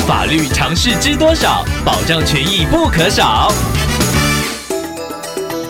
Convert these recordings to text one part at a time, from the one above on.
法律常识知多少？保障权益不可少。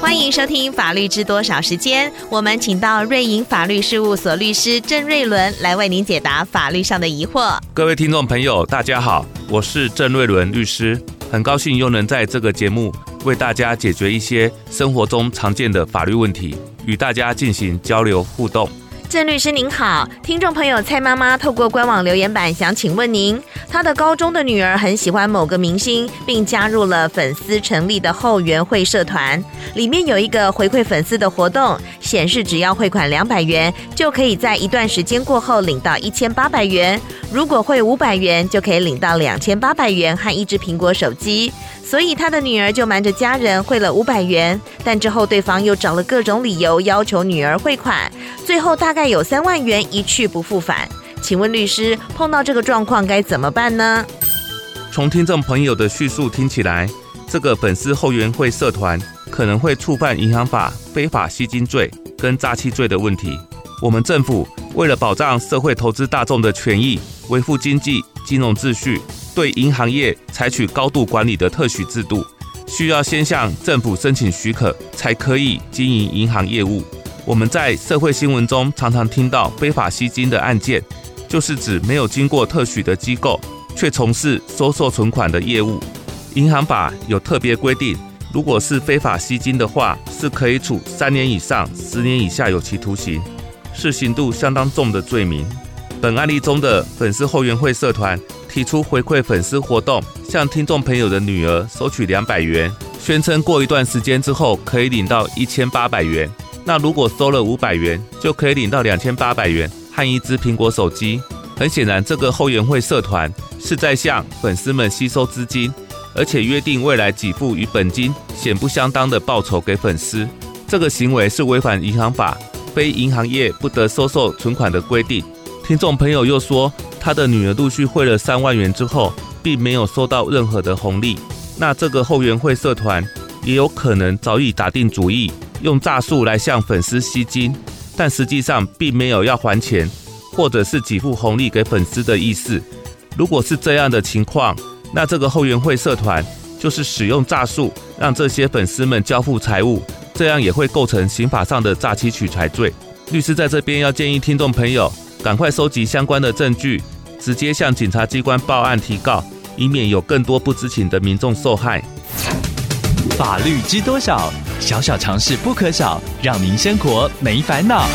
欢迎收听《法律知多少》时间，我们请到瑞银法律事务所律师郑瑞伦来为您解答法律上的疑惑。各位听众朋友，大家好，我是郑瑞伦律师，很高兴又能在这个节目为大家解决一些生活中常见的法律问题，与大家进行交流互动。郑律师您好，听众朋友蔡妈妈透过官网留言板想请问您，她的高中的女儿很喜欢某个明星，并加入了粉丝成立的后援会社团，里面有一个回馈粉丝的活动，显示只要汇款两百元，就可以在一段时间过后领到一千八百元，如果汇五百元，就可以领到两千八百元和一只苹果手机。所以他的女儿就瞒着家人汇了五百元，但之后对方又找了各种理由要求女儿汇款，最后大概有三万元一去不复返。请问律师，碰到这个状况该怎么办呢？从听众朋友的叙述听起来，这个粉丝后援会社团可能会触犯银行法非法吸金罪跟诈欺罪的问题。我们政府为了保障社会投资大众的权益，维护经济金融秩序。对银行业采取高度管理的特许制度，需要先向政府申请许可，才可以经营银行业务。我们在社会新闻中常常听到非法吸金的案件，就是指没有经过特许的机构，却从事收受存款的业务。银行法有特别规定，如果是非法吸金的话，是可以处三年以上十年以下有期徒刑，是刑度相当重的罪名。本案例中的粉丝后援会社团。提出回馈粉丝活动，向听众朋友的女儿收取两百元，宣称过一段时间之后可以领到一千八百元。那如果收了五百元，就可以领到两千八百元和一只苹果手机。很显然，这个后援会社团是在向粉丝们吸收资金，而且约定未来给付与本金显不相当的报酬给粉丝。这个行为是违反银行法非银行业不得收受存款的规定。听众朋友又说。他的女儿陆续汇了三万元之后，并没有收到任何的红利。那这个后援会社团也有可能早已打定主意，用诈术来向粉丝吸金，但实际上并没有要还钱，或者是给付红利给粉丝的意思。如果是这样的情况，那这个后援会社团就是使用诈术让这些粉丝们交付财物，这样也会构成刑法上的诈欺取财罪。律师在这边要建议听众朋友，赶快收集相关的证据，直接向警察机关报案提告，以免有更多不知情的民众受害。法律知多少？小小常识不可少，让您生活没烦恼。